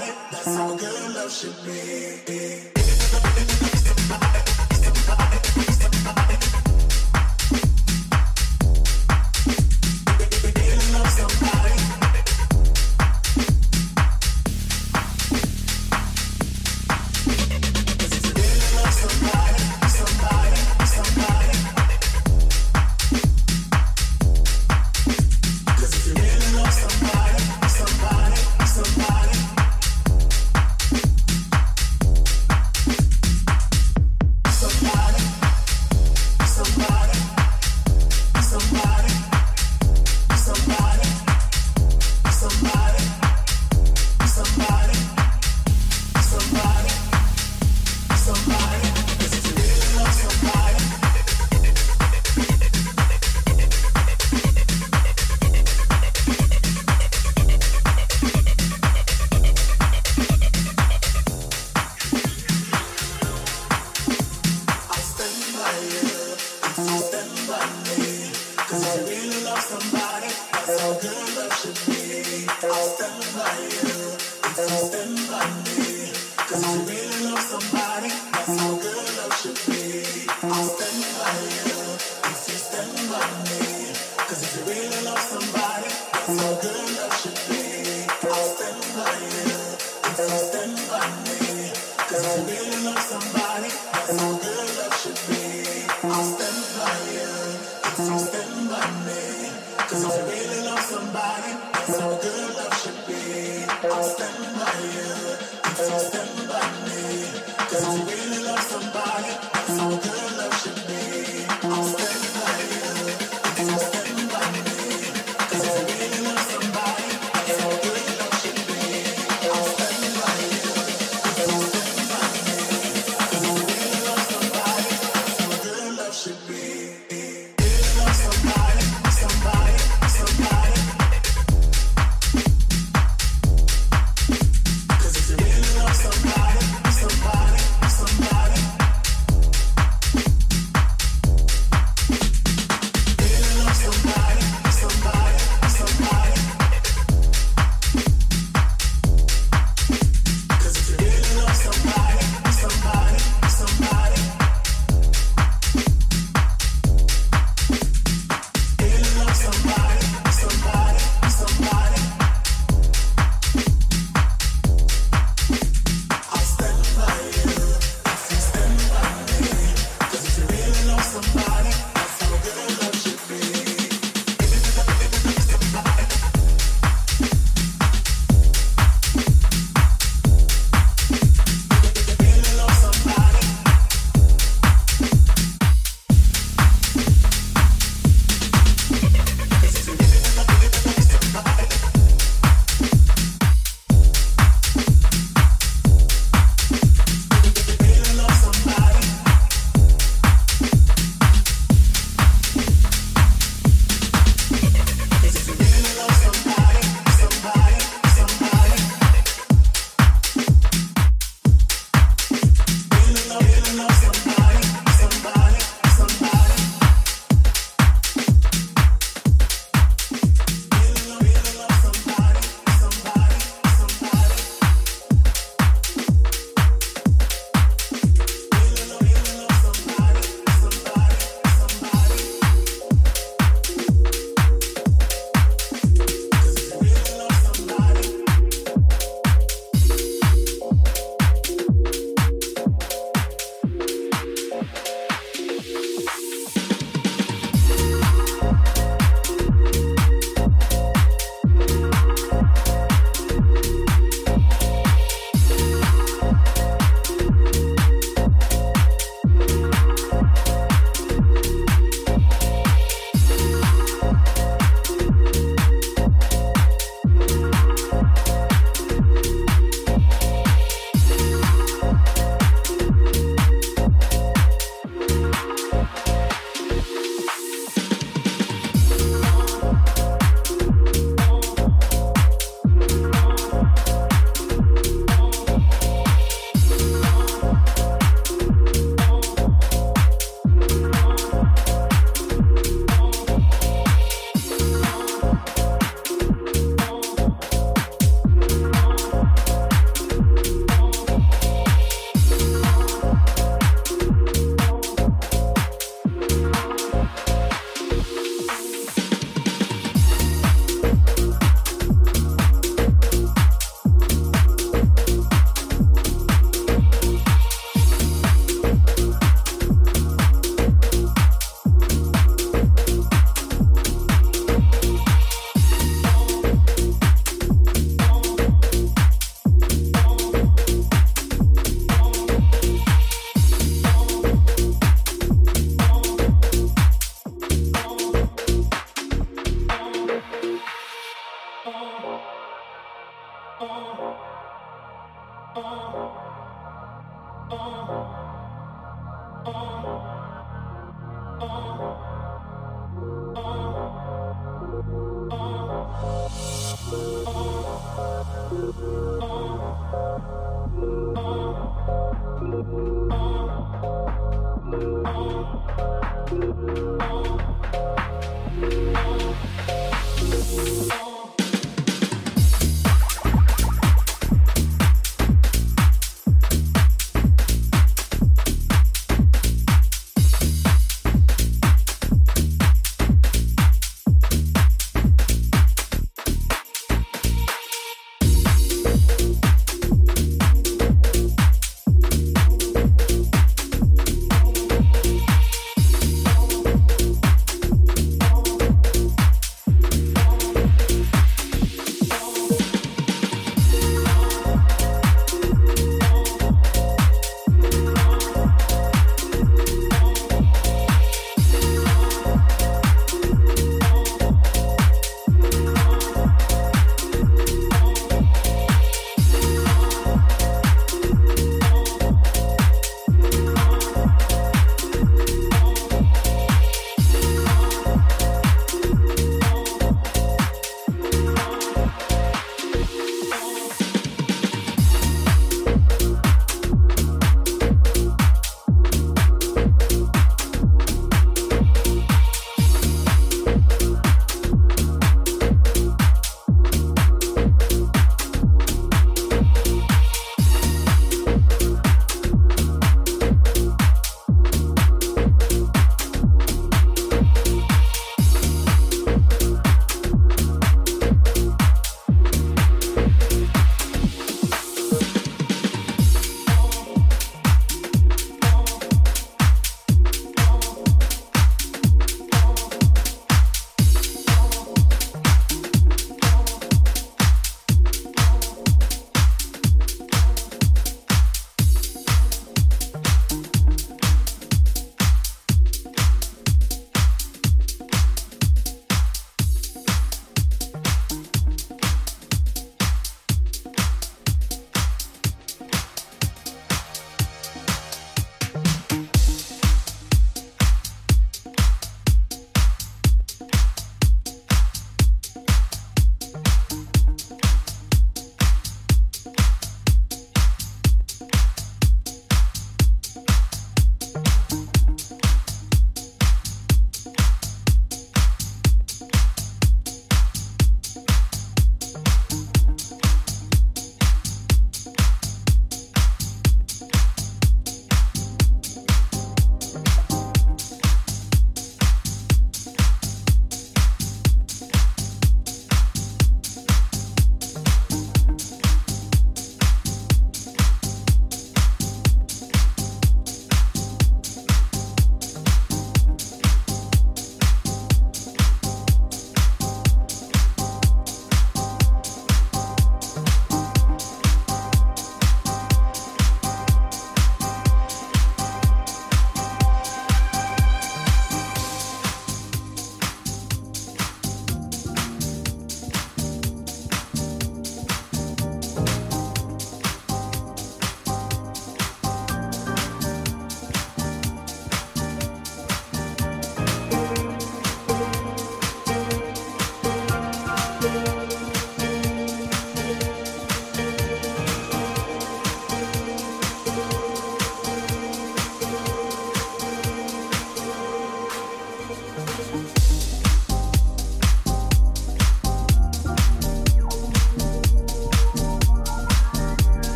somebody,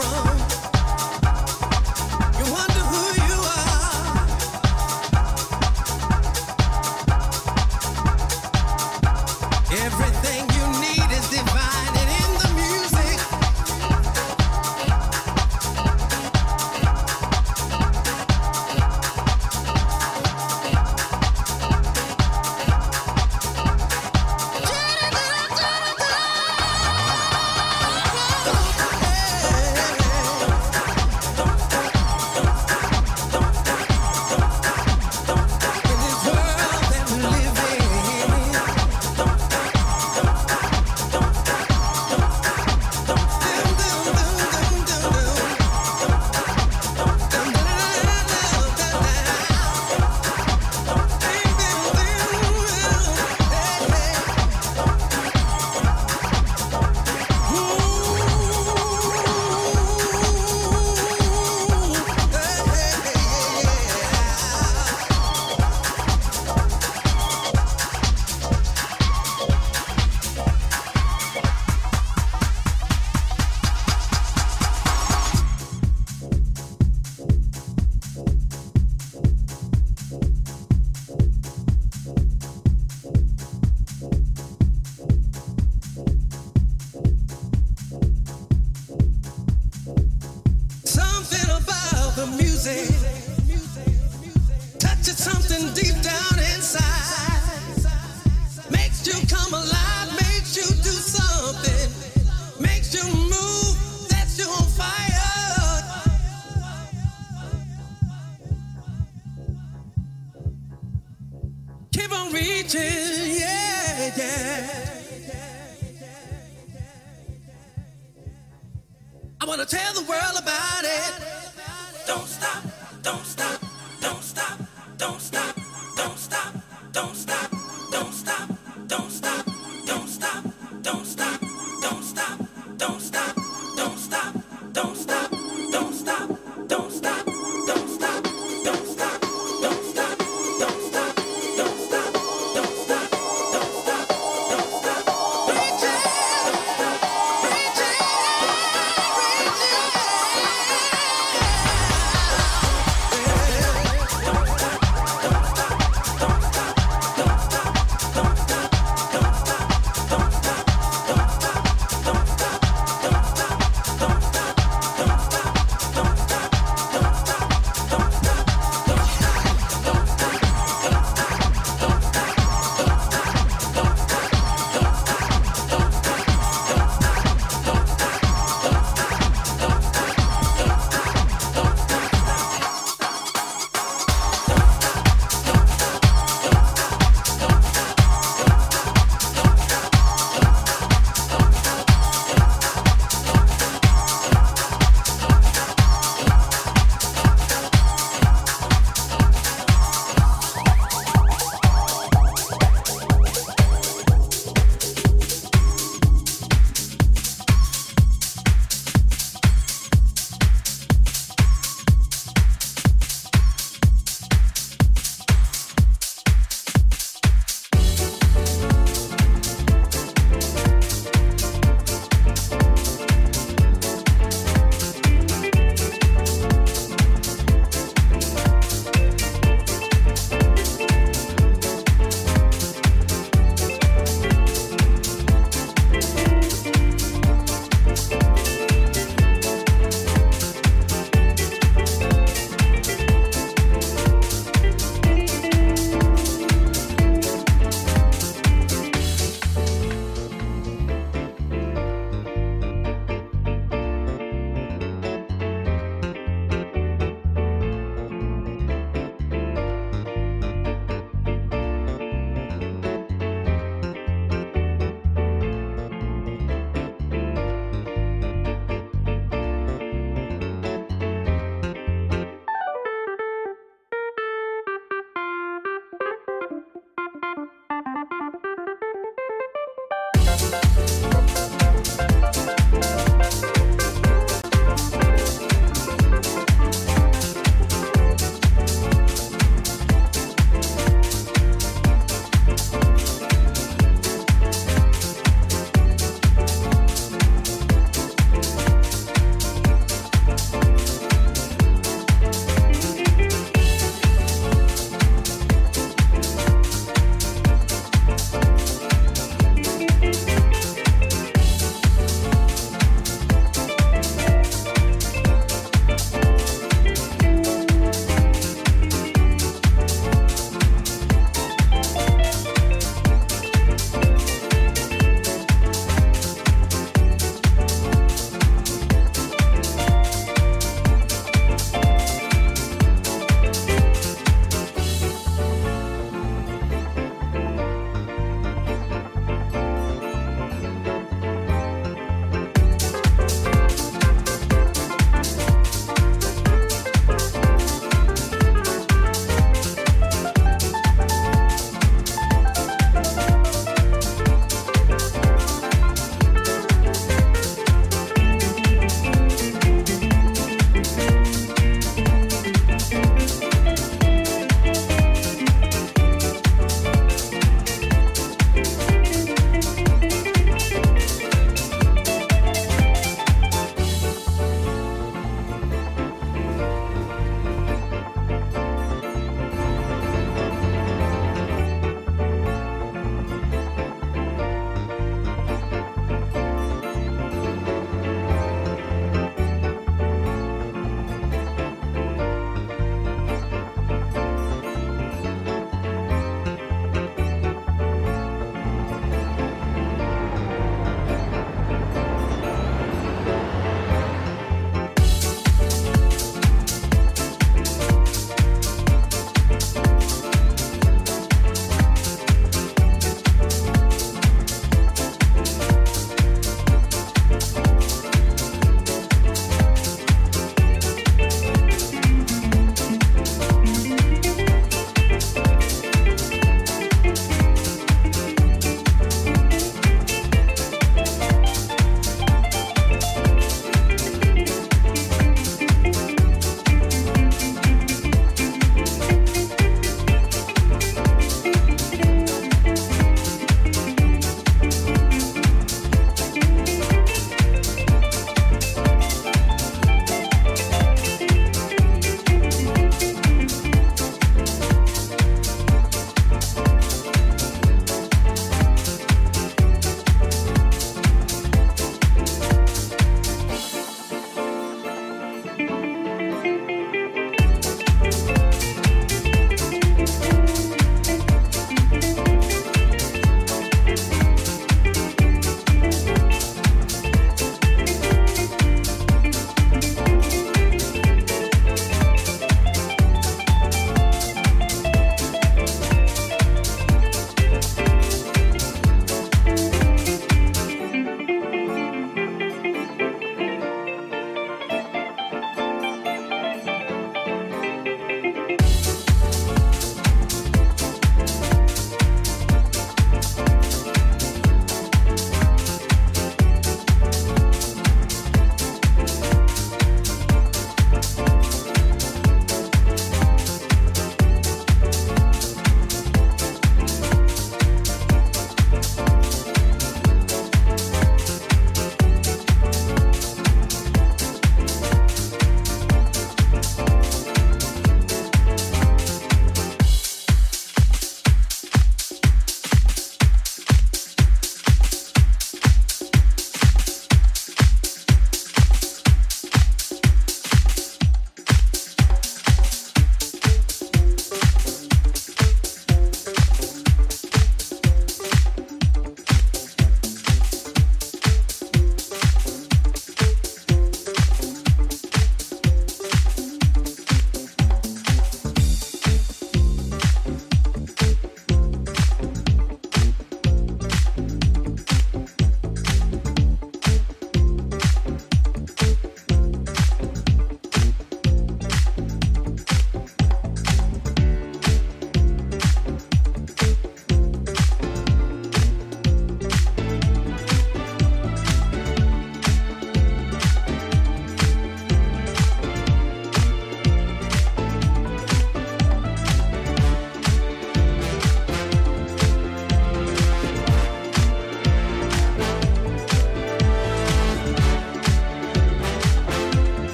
from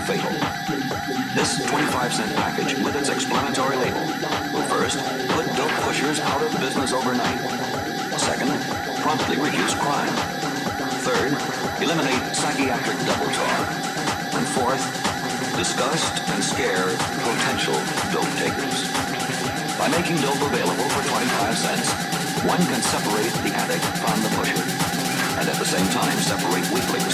fatal. This 25 cent package with its explanatory label will first put dope pushers out of business overnight. Second, promptly reduce crime. Third, eliminate psychiatric double talk. And fourth, disgust and scare potential dope takers. By making dope available for 25 cents, one can separate the addict from the pusher, and at the same time separate weaklings